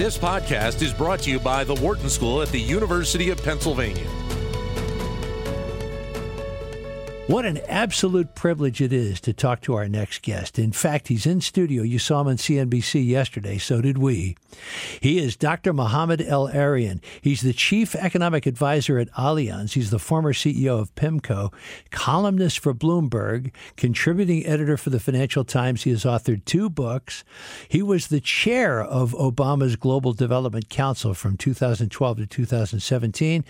This podcast is brought to you by the Wharton School at the University of Pennsylvania. What an absolute privilege it is to talk to our next guest. In fact, he's in studio. You saw him on CNBC yesterday, so did we. He is Dr. Mohamed El-Erian. He's the chief economic advisor at Allianz. He's the former CEO of PIMCO, columnist for Bloomberg, contributing editor for the Financial Times. He has authored two books. He was the chair of Obama's Global Development Council from 2012 to 2017,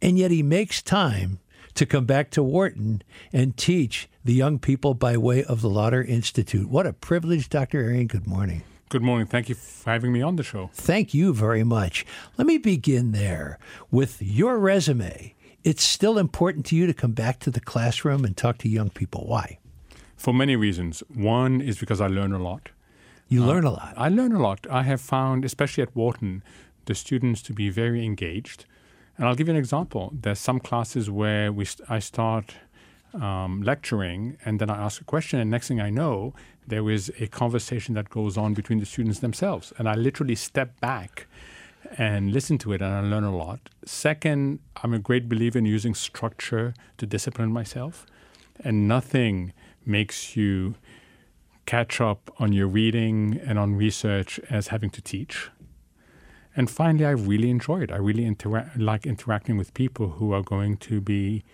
and yet he makes time to come back to Wharton and teach the young people by way of the Lauder Institute. What a privilege, Dr. Erian. Good morning. Good morning. Thank you for having me on the show. Thank you very much. Let me begin there with your resume. It's still important to you to come back to the classroom and talk to young people. Why? For many reasons. One is because I learn a lot. You uh, learn a lot. I learn a lot. I have found, especially at Wharton, the students to be very engaged. And I'll give you an example. There's some classes where we st- I start um, lecturing and then I ask a question, and next thing I know, there is a conversation that goes on between the students themselves. And I literally step back and listen to it, and I learn a lot. Second, I'm a great believer in using structure to discipline myself, and nothing makes you catch up on your reading and on research as having to teach. And finally, I really enjoy it. I really intera- like interacting with people who are going to be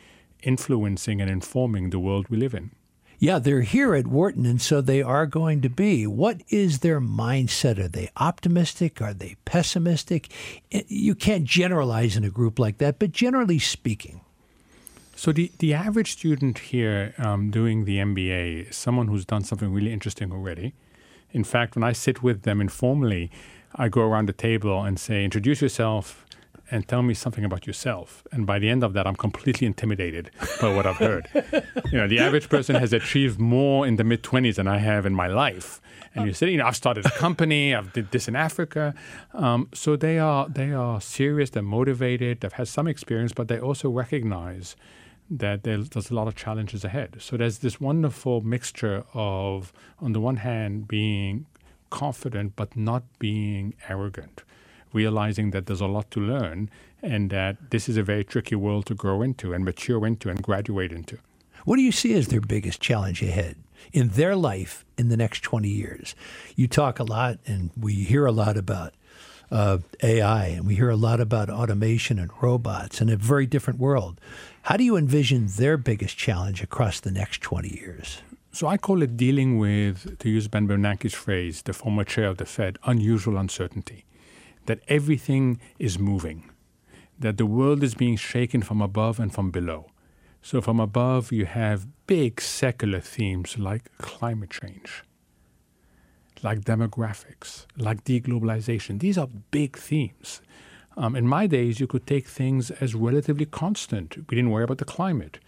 influencing and informing the world we live in. Yeah, they're here at Wharton, and so they are going to be. What is their mindset? Are they optimistic? Are they pessimistic? Eh, you can't generalize in a group like that, but generally speaking. So, the, the average student here um, doing the MBA is someone who's done something really interesting already. In fact, when I sit with them informally, I go around the table and say, introduce yourself and tell me something about yourself. And by the end of that, I'm completely intimidated by what I've heard. you know, the average person has achieved more in the mid 20s than I have in my life. And you're saying, you know, I've started a company, I've did this in Africa. Um, so they are they are serious, they're motivated, they've had some experience, but they also recognize that there's a lot of challenges ahead. So there's this wonderful mixture of, on the one hand, being confident but not being arrogant, realizing that there's a lot to learn and that this is a very tricky world to grow into and mature into and graduate into. What do you see as their biggest challenge ahead in their life in the next 20 years? You talk a lot and we hear a lot about uh, AI and we hear a lot about automation and robots in a very different world. How do you envision their biggest challenge across the next 20 years? So I call it dealing with, to use Ben Bernanke's phrase, the former chair of the Fed, unusual uncertainty. That everything is moving, that the world is being shaken from above and from below. So from above, you have big secular themes like climate change, like demographics, like deglobalization. These are big themes. Um, in my days, you could take things as relatively constant. We didn't worry about the climate.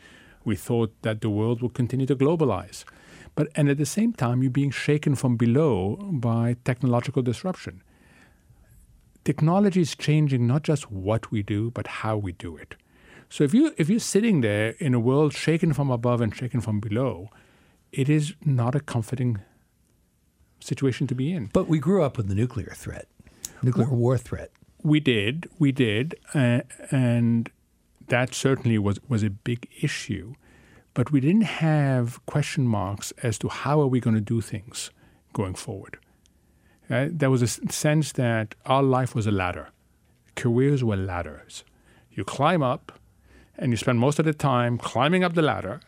We thought that the world would continue to globalize. But and at the same time, you're being shaken from below by technological disruption. Technology is changing not just what we do, but how we do it. So if you if you're sitting there in a world shaken from above and shaken from below, it is not a comforting situation to be in. But we grew up with the nuclear threat, nuclear war threat. We did, we did, uh, and that certainly was was a big issue but we didn't have question marks as to how are we going to do things going forward. Uh, there was a sense that our life was a ladder. Careers were ladders. You climb up, and you spend most of the time climbing up the ladder.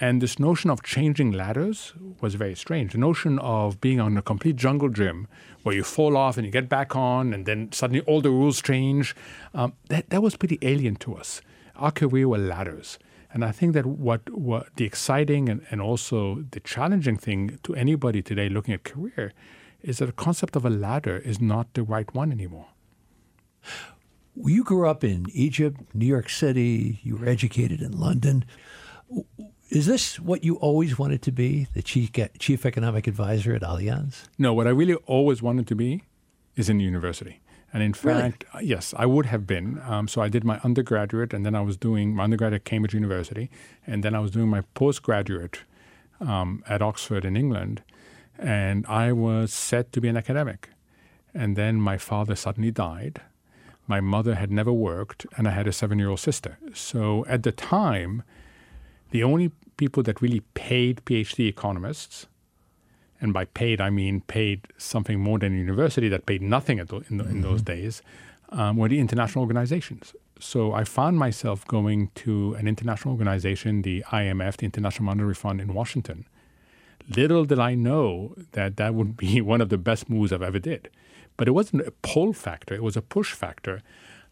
And this notion of changing ladders was very strange. The notion of being on a complete jungle gym where you fall off and you get back on, and then suddenly all the rules change, um, that, that was pretty alien to us. Our career were ladders. And I think that what, what the exciting and, and also the challenging thing to anybody today looking at career is that the concept of a ladder is not the right one anymore. You grew up in Egypt, New York City, you were educated in London. Is this what you always wanted to be, the chief, chief economic advisor at Allianz? No, what I really always wanted to be is in the university. And in fact, really? yes, I would have been. Um, so I did my undergraduate, and then I was doing my undergraduate at Cambridge University, and then I was doing my postgraduate um, at Oxford in England, and I was set to be an academic. And then my father suddenly died. My mother had never worked, and I had a seven year old sister. So at the time, the only people that really paid PhD economists, and by paid I mean paid something more than a university that paid nothing the, in, the, in, those mm-hmm. days, um, were the international organizations. So I found myself going to an international organization, the IMF, the International Monetary Fund in Washington. Little did I know that that would be one of the best moves I've ever did. But it wasn't a pull factor; it was a push factor.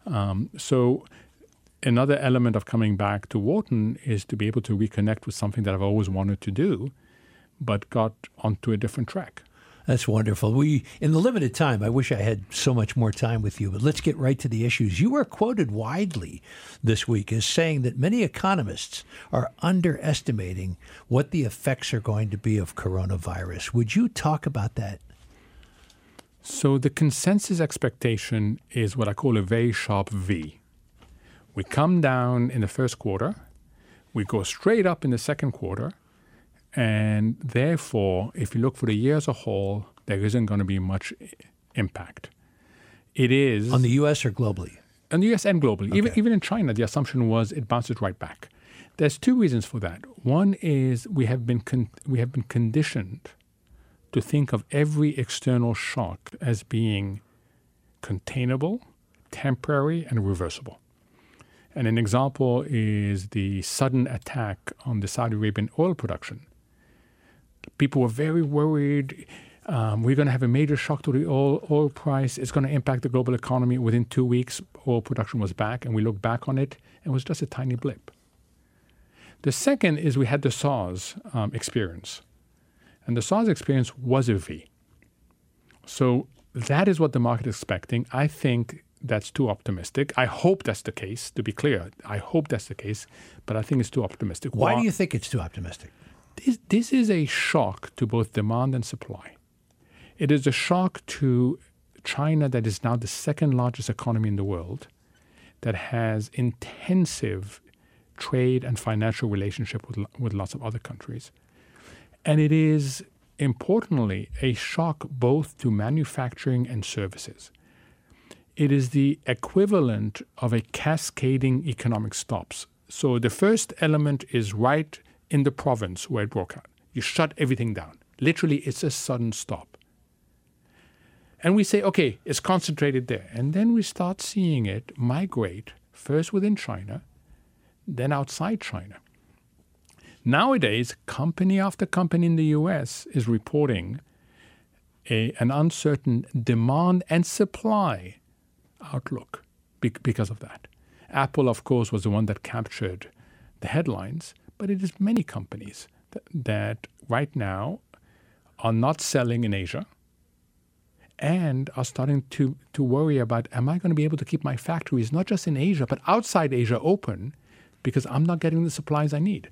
Um, so another element of coming back to Wharton is to be able to reconnect with something that I've always wanted to do, but got onto a different track. That's wonderful. We, in the limited time, I wish I had so much more time with you, but let's get right to the issues. You were quoted widely this week as saying that many economists are underestimating what the effects are going to be of coronavirus. Would you talk about that? So, the consensus expectation is what I call a very sharp V. We come down in the first quarter, we go straight up in the second quarter, and therefore, if you look for the year as a whole, there isn't going to be much impact. It is on the U.S. or globally. On the U.S. and globally, okay. even even in China, the assumption was it bounces right back. There's two reasons for that. One is we have been con- we have been conditioned to think of every external shock as being containable, temporary, and reversible. And an example is the sudden attack on the Saudi Arabian oil production people were very worried. Um, we're going to have a major shock to the oil, oil price. It's going to impact the global economy. Within two weeks, oil production was back, and we look back on it, and it was just a tiny blip. The second is we had the SARS um, experience. And the SARS experience was a V. So that is what the market is expecting. I think that's too optimistic. I hope that's the case, to be clear. I hope that's the case, but I think it's too optimistic. Why, Why do you think it's too optimistic? This, this is a shock to both demand and supply. It is a shock to China, that is now the second largest economy in the world, that has intensive trade and financial relationship with, with lots of other countries. And it is, importantly, a shock both to manufacturing and services. It is the equivalent of a cascading economic stops. So the first element is right in the province where it broke out. You shut everything down. Literally, it's a sudden stop. And we say, okay, it's concentrated there. And then we start seeing it migrate first within China, then outside China. Nowadays, company after company in the US is reporting a, an uncertain demand and supply outlook because of that. Apple, of course, was the one that captured the headlines but it is many companies that, that right now are not selling in Asia and are starting to, to worry about am I going to be able to keep my factories, not just in Asia, but outside Asia open because I'm not getting the supplies I need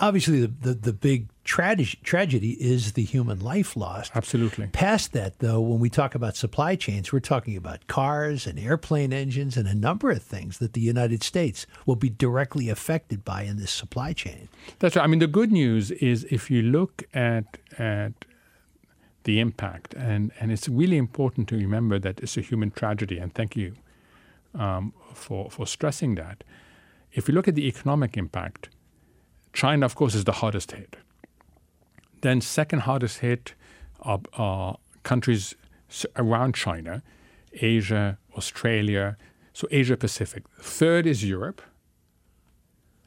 obviously the, the, the big tragedy, tragedy is the human life lost. Absolutely. Past that, though, when we talk about supply chains, we're talking about cars and airplane engines and a number of things that the United States will be directly affected by in this supply chain. That's right. I mean, the good news is if you look at at the impact, and, and it's really important to remember that it's a human tragedy, and thank you um, for, for stressing that. If you look at the economic impact, China, of course, is the hardest hit. Then, second hardest hit are, are countries around China, Asia, Australia, so Asia Pacific. Third is Europe.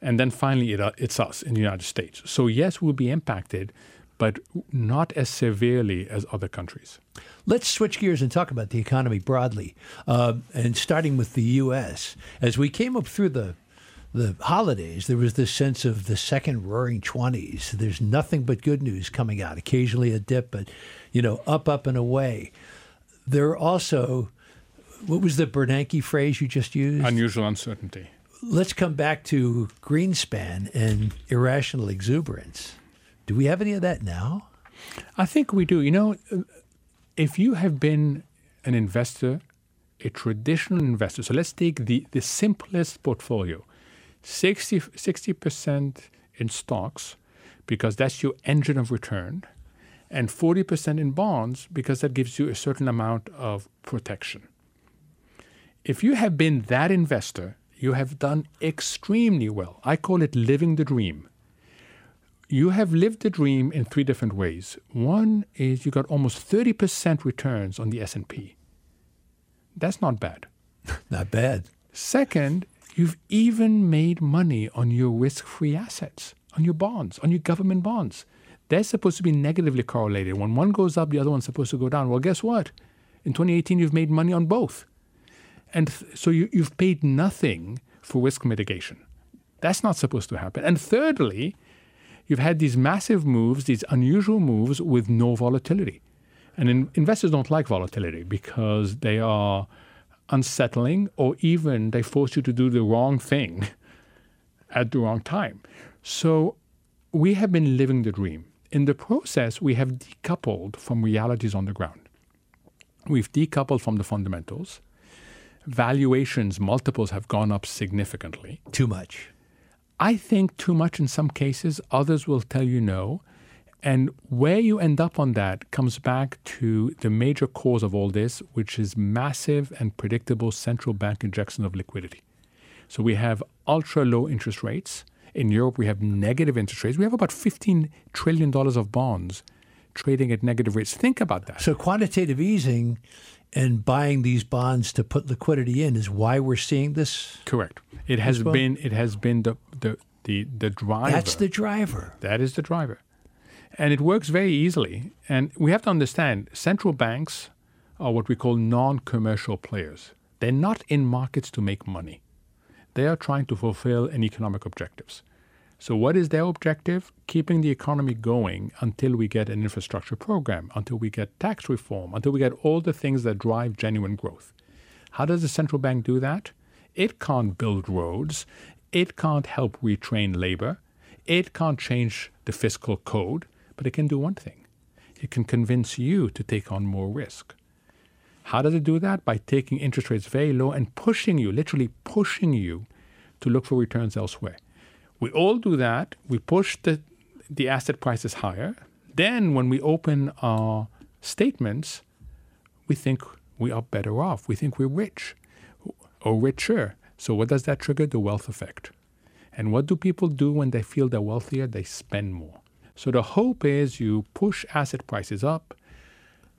And then finally, it, uh, it's us in the United States. So, yes, we'll be impacted, but not as severely as other countries. Let's switch gears and talk about the economy broadly, uh, and starting with the U.S. As we came up through the the holidays, there was this sense of the second roaring 20s. There's nothing but good news coming out, occasionally a dip, but, you know, up, up, and away. There are also, what was the Bernanke phrase you just used? Unusual uncertainty. Let's come back to Greenspan and irrational exuberance. Do we have any of that now? I think we do. You know, if you have been an investor, a traditional investor, so let's take the, the simplest portfolio 60, percent in stocks because that's your engine of return, and 40% in bonds because that gives you a certain amount of protection. If you have been that investor, you have done extremely well. I call it living the dream. You have lived the dream in three different ways. One is you got almost 30% returns on the S&P. That's not bad. not bad. Second, you've even made money on your risk-free assets, on your bonds, on your government bonds. They're supposed to be negatively correlated. When one goes up, the other one's supposed to go down. Well, guess what? In 2018, you've made money on both. And th- so you, you've paid nothing for risk mitigation. That's not supposed to happen. And thirdly, you've had these massive moves, these unusual moves with no volatility. And in, investors don't like volatility because they are unsettling or even they force you to do the wrong thing at the wrong time. So we have been living the dream. In the process, we have decoupled from realities on the ground. We've decoupled from the fundamentals. Valuations, multiples have gone up significantly. Too much. I think too much in some cases. Others will tell you no. And where you end up on that comes back to the major cause of all this, which is massive and predictable central bank injection of liquidity. So we have ultra low interest rates. In Europe, we have negative interest rates. We have about $15 trillion of bonds trading at negative rates. Think about that. So quantitative easing and buying these bonds to put liquidity in is why we're seeing this. Correct. It has been it has been the the the, the driver. That's the driver. That is the driver. And it works very easily. And we have to understand central banks are what we call non commercial players. They're not in markets to make money, they are trying to fulfill an economic objectives. So, what is their objective? Keeping the economy going until we get an infrastructure program, until we get tax reform, until we get all the things that drive genuine growth. How does the central bank do that? It can't build roads. It can't help retrain labor. It can't change the fiscal code. But it can do one thing it can convince you to take on more risk. How does it do that? By taking interest rates very low and pushing you, literally pushing you, to look for returns elsewhere. We all do that. We push the, the asset prices higher. Then, when we open our statements, we think we are better off. We think we're rich or richer. So, what does that trigger? The wealth effect. And what do people do when they feel they're wealthier? They spend more. So the hope is you push asset prices up,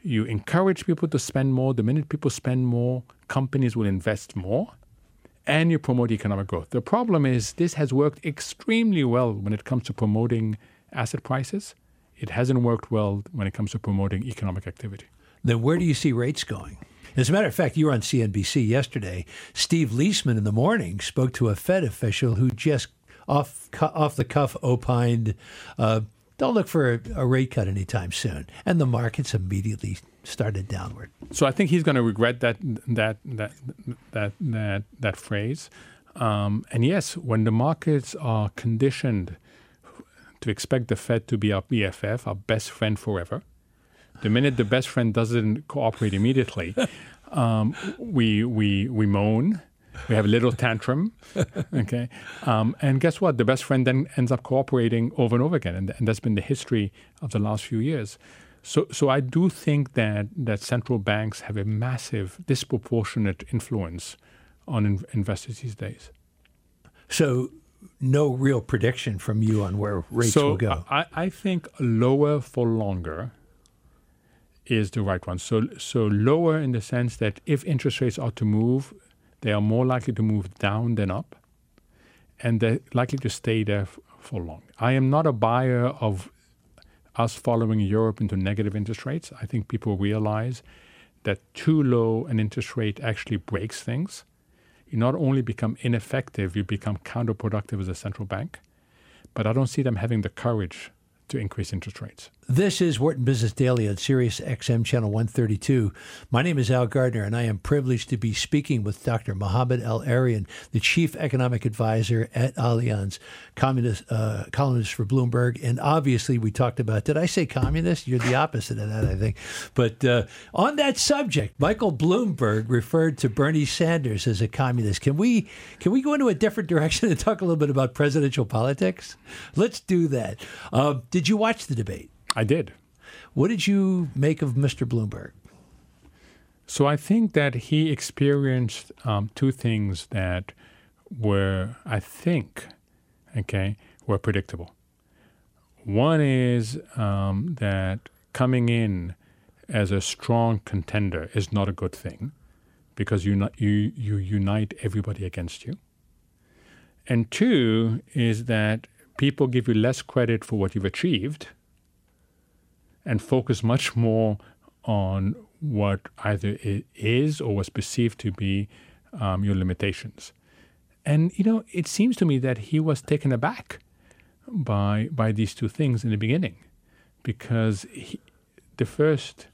you encourage people to spend more. The minute people spend more, companies will invest more, and you promote economic growth. The problem is this has worked extremely well when it comes to promoting asset prices. It hasn't worked well when it comes to promoting economic activity. Then where do you see rates going? As a matter of fact, you were on CNBC yesterday. Steve Liesman in the morning spoke to a Fed official who just off off the cuff opined uh, don't look for a, a rate cut anytime soon. And the markets immediately started downward. So I think he's going to regret that that that that that that phrase. Um, and yes, when the markets are conditioned to expect the Fed to be our BFF, our best friend forever, the minute the best friend doesn't cooperate immediately, um, we we we moan we have a little tantrum. Okay. Um, and guess what? The best friend then ends up cooperating over and over again. And, and that's been the history of the last few years. So, so I do think that, that central banks have a massive, disproportionate influence on in- investors these days. So, no real prediction from you on where rates so will go. I, I think lower for longer is the right one. So, so lower in the sense that if interest rates are to move, they are more likely to move down than up, and they're likely to stay there f- for long. I am not a buyer of us following Europe into negative interest rates. I think people realize that too low an interest rate actually breaks things. You not only become ineffective, you become counterproductive as a central bank. But I don't see them having the courage to increase interest rates. This is Wharton Business Daily on Sirius XM Channel 132. My name is Al Gardner, and I am privileged to be speaking with Dr. Mohamed El-Erian, the Chief Economic Advisor at Allianz, communist, uh, columnist for Bloomberg. And obviously, we talked about, did I say communist? You're the opposite of that, I think. But uh, on that subject, Michael Bloomberg referred to Bernie Sanders as a communist. Can we, can we go into a different direction and talk a little bit about presidential politics? Let's do that. Uh, did you watch the debate? I did. What did you make of Mr. Bloomberg? So I think that he experienced um, two things that were, I think, okay, were predictable. One is um, that coming in as a strong contender is not a good thing because you, you, you unite everybody against you. And two is that people give you less credit for what you've achieved and focus much more on what either it is or was perceived to be um, your limitations. And you know, it seems to me that he was taken aback by by these two things in the beginning, because he, the first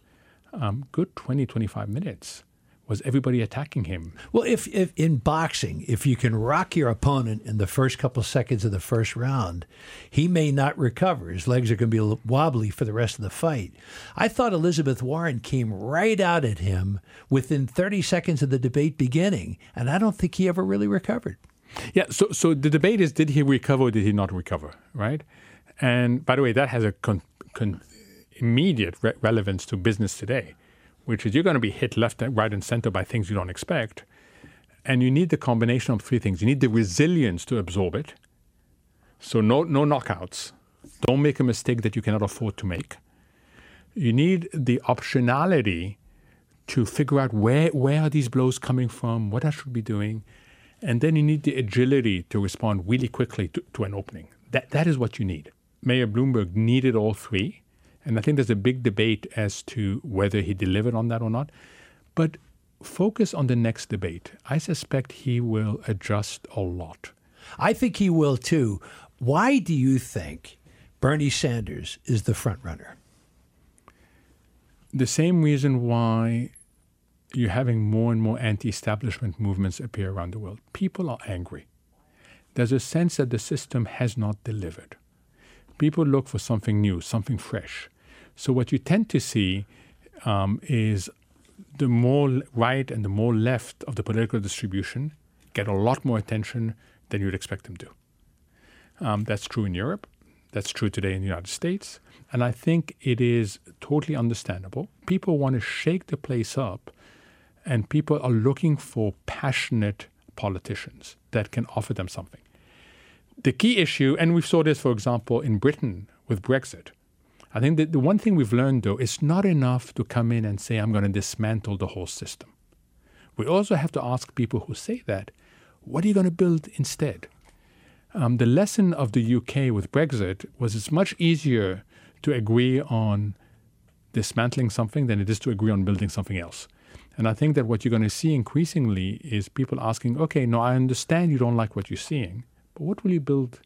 um, good 20, 25 minutes was everybody attacking him. Well, if, if in boxing, if you can rock your opponent in the first couple seconds of the first round, he may not recover. His legs are going to be wobbly for the rest of the fight. I thought Elizabeth Warren came right out at him within 30 seconds of the debate beginning, and I don't think he ever really recovered. Yeah, so so the debate is did he recover or did he not recover, right? And by the way, that has a con, con, immediate re- relevance to business today which is you're going to be hit left, and right, and center by things you don't expect. And you need the combination of three things. You need the resilience to absorb it. So no, no knockouts. Don't make a mistake that you cannot afford to make. You need the optionality to figure out where, where are these blows coming from, what I should be doing. And then you need the agility to respond really quickly to, to an opening. That, that is what you need. Mayor Bloomberg needed all three. And I think there's a big debate as to whether he delivered on that or not. But focus on the next debate. I suspect he will adjust a lot. I think he will too. Why do you think Bernie Sanders is the front runner? The same reason why you're having more and more anti establishment movements appear around the world. People are angry. There's a sense that the system has not delivered. People look for something new, something fresh. So what you tend to see um, is the more right and the more left of the political distribution get a lot more attention than you'd expect them to. Um, that's true in Europe. That's true today in the United States. And I think it is totally understandable. People want to shake the place up, and people are looking for passionate politicians that can offer them something. The key issue, and we saw this, for example, in Britain with Brexit, I think that the one thing we've learned, though, it's not enough to come in and say, I'm going to dismantle the whole system. We also have to ask people who say that, what are you going to build instead? Um, the lesson of the UK with Brexit was it's much easier to agree on dismantling something than it is to agree on building something else. And I think that what you're going to see increasingly is people asking, okay, no, I understand you don't like what you're seeing, but what will you build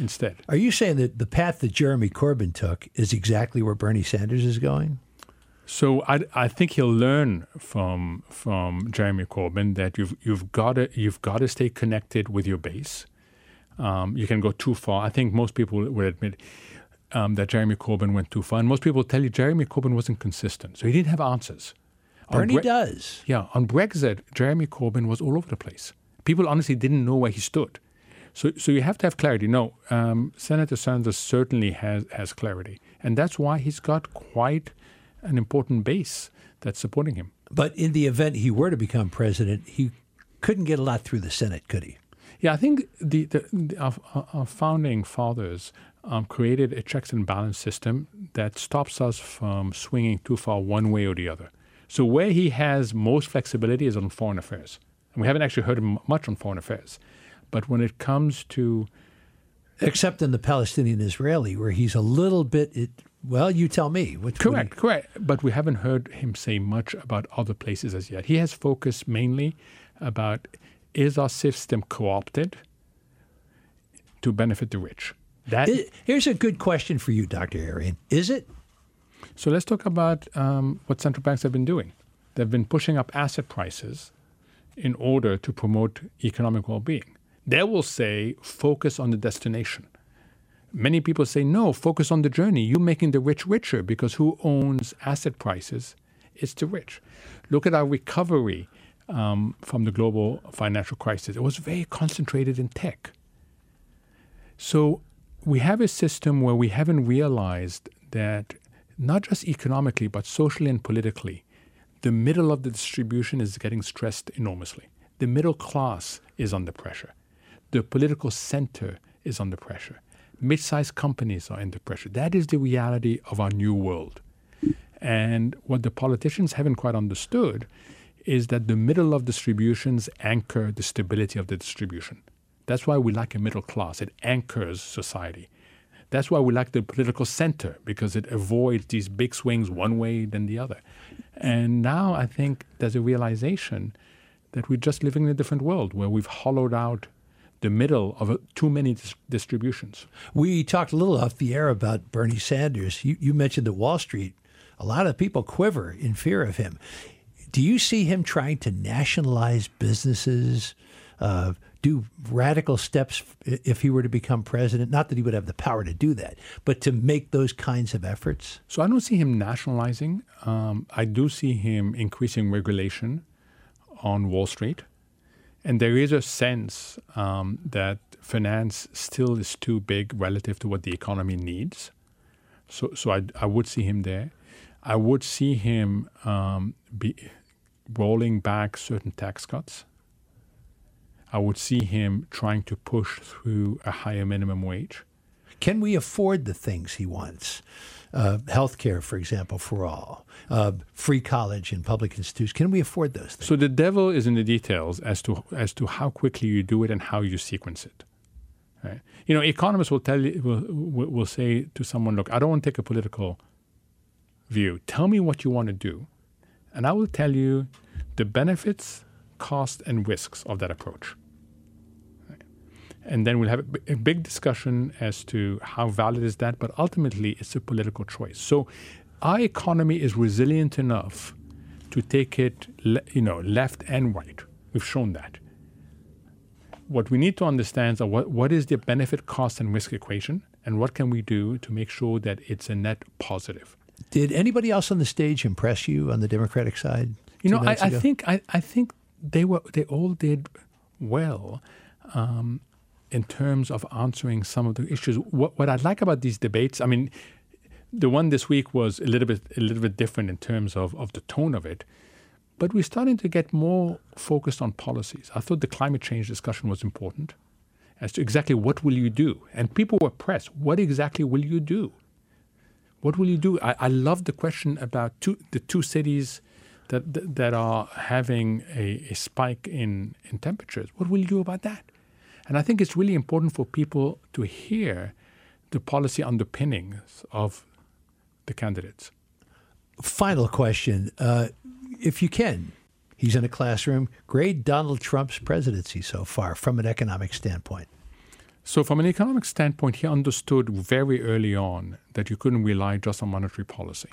instead. Are you saying that the path that Jeremy Corbyn took is exactly where Bernie Sanders is going? So I, I think he'll learn from from Jeremy Corbyn that you've you've got to you've got to stay connected with your base. Um, you can go too far. I think most people would admit um, that Jeremy Corbyn went too far, and most people tell you Jeremy Corbyn wasn't consistent, so he didn't have answers. Bernie Bre- does. Yeah, on Brexit, Jeremy Corbyn was all over the place. People honestly didn't know where he stood. So, so you have to have clarity. No, um, Senator Sanders certainly has, has clarity. And that's why he's got quite an important base that's supporting him. But in the event he were to become president, he couldn't get a lot through the Senate, could he? Yeah, I think the, the, the our, our, founding fathers um, created a checks and balance system that stops us from swinging too far one way or the other. So where he has most flexibility is on foreign affairs. And we haven't actually heard much on foreign affairs. But when it comes to except in the Palestinian Israeli, where he's a little bit. It, well, you tell me. What, correct, you... correct. But we haven't heard him say much about other places as yet. He has focused mainly about is our system co-opted to benefit the rich. That here's a good question for you, Dr. Erian. Is it? So let's talk about um, what central banks have been doing. They've been pushing up asset prices in order to promote economic well-being. They will say, focus on the destination. Many people say, no, focus on the journey. You're making the rich richer because who owns asset prices? It's the rich. Look at our recovery um, from the global financial crisis. It was very concentrated in tech. So we have a system where we haven't realized that not just economically, but socially and politically, the middle of the distribution is getting stressed enormously. The middle class is under pressure. The political center is under pressure. Mid sized companies are under pressure. That is the reality of our new world. And what the politicians haven't quite understood is that the middle of distributions anchor the stability of the distribution. That's why we like a middle class, it anchors society. That's why we like the political center, because it avoids these big swings one way than the other. And now I think there's a realization that we're just living in a different world where we've hollowed out the middle of a, too many dis- distributions. We talked a little off the air about Bernie Sanders. You, you mentioned that Wall Street, a lot of people quiver in fear of him. Do you see him trying to nationalize businesses, uh, do radical steps if he were to become president? Not that he would have the power to do that, but to make those kinds of efforts? So I don't see him nationalizing. Um, I do see him increasing regulation on Wall Street. And there is a sense um, that finance still is too big relative to what the economy needs. So, so I, I would see him there. I would see him um, be rolling back certain tax cuts. I would see him trying to push through a higher minimum wage. Can we afford the things he wants? Uh, health care, for example, for all, uh, free college in public institutions. Can we afford those things? So the devil is in the details as to as to how quickly you do it and how you sequence it. Right? You know, economists will tell you will will say to someone, "Look, I don't want to take a political view. Tell me what you want to do, and I will tell you the benefits, cost, and risks of that approach." And then we'll have a big discussion as to how valid is that. But ultimately, it's a political choice. So, our economy is resilient enough to take it, you know, left and right. We've shown that. What we need to understand is what, what is the benefit, cost, and risk equation, and what can we do to make sure that it's a net positive. Did anybody else on the stage impress you on the Democratic side? You know, I, I, think I, I think they were they all did well. Um, in terms of answering some of the issues. What, what I like about these debates, I mean, the one this week was a little bit a little bit different in terms of, of the tone of it, but we're starting to get more focused on policies. I thought the climate change discussion was important as to exactly what will you do, and people were pressed. What exactly will you do? What will you do? I, I love the question about two, the two cities that, that, that are having a, a spike in, in temperatures. What will you do about that? And I think it's really important for people to hear the policy underpinnings of the candidates. Final question. Uh, if you can, he's in a classroom, grade Donald Trump's presidency so far from an economic standpoint. So, from an economic standpoint, he understood very early on that you couldn't rely just on monetary policy.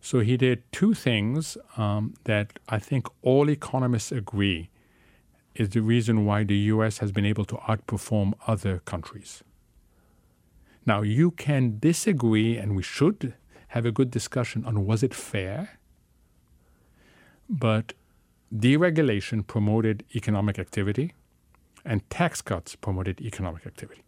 So, he did two things um, that I think all economists agree is the reason why the US has been able to outperform other countries. Now, you can disagree, and we should have a good discussion on was it fair, but deregulation promoted economic activity, and tax cuts promoted economic activity.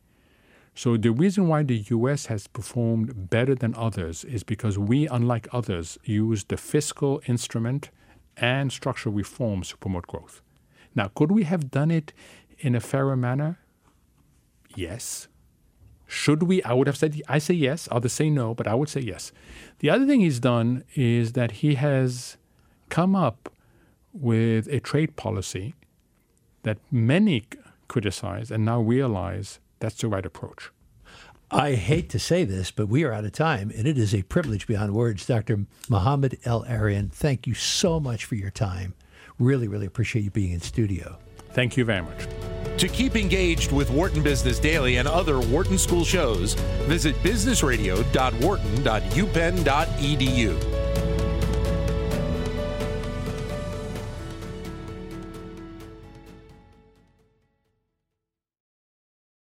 So, the reason why the US has performed better than others is because we, unlike others, use the fiscal instrument and structural reforms to promote growth. Now, could we have done it in a fairer manner? Yes. Should we? I would have said, I say yes. Others say no, but I would say yes. The other thing he's done is that he has come up with a trade policy that many criticize and now realize that's the right approach. I hate to say this, but we are out of time, and it is a privilege beyond words. Dr. Mohamed El-Erian, thank you so much for your time. Really, really appreciate you being in studio. Thank you very much. To keep engaged with Wharton Business Daily and other Wharton School shows, visit businessradio.wharton.upenn.edu.